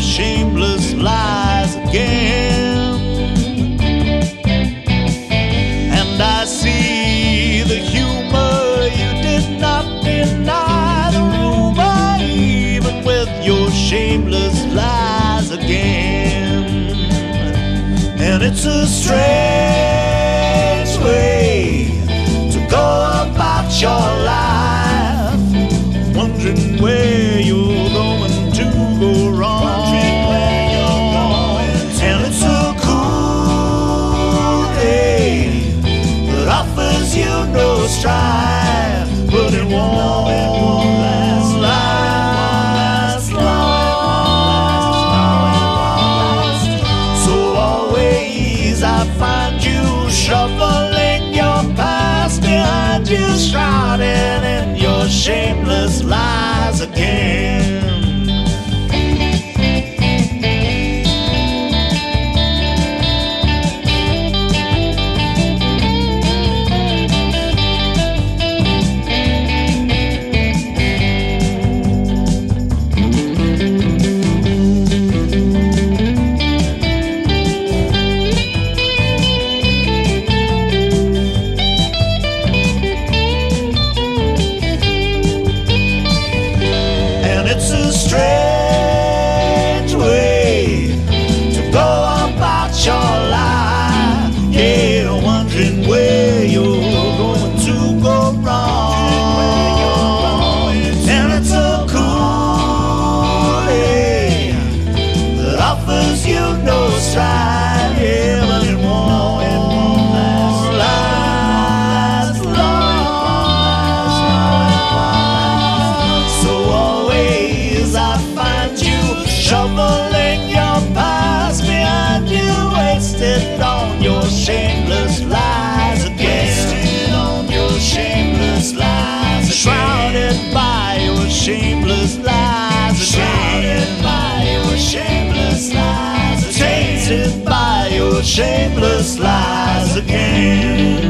shameless lies again. And I see the humor you did not deny, the rumor, even with your shameless lies again. And it's a strange way to go about your life, wondering where you're going. Try, but it won't, it won't last. So always I find you your past behind you, shrouded in your shameless lies again. Strange way to go about your life. Yeah, wondering where you're going to go wrong. And it's a cool that offers you no strife. Yeah, shoveling your past behind you, wasted on your shameless lies again. Wasted on your shameless lies, again. shrouded by your shameless lies, shrouded by your shameless lies, tainted by your shameless lies again.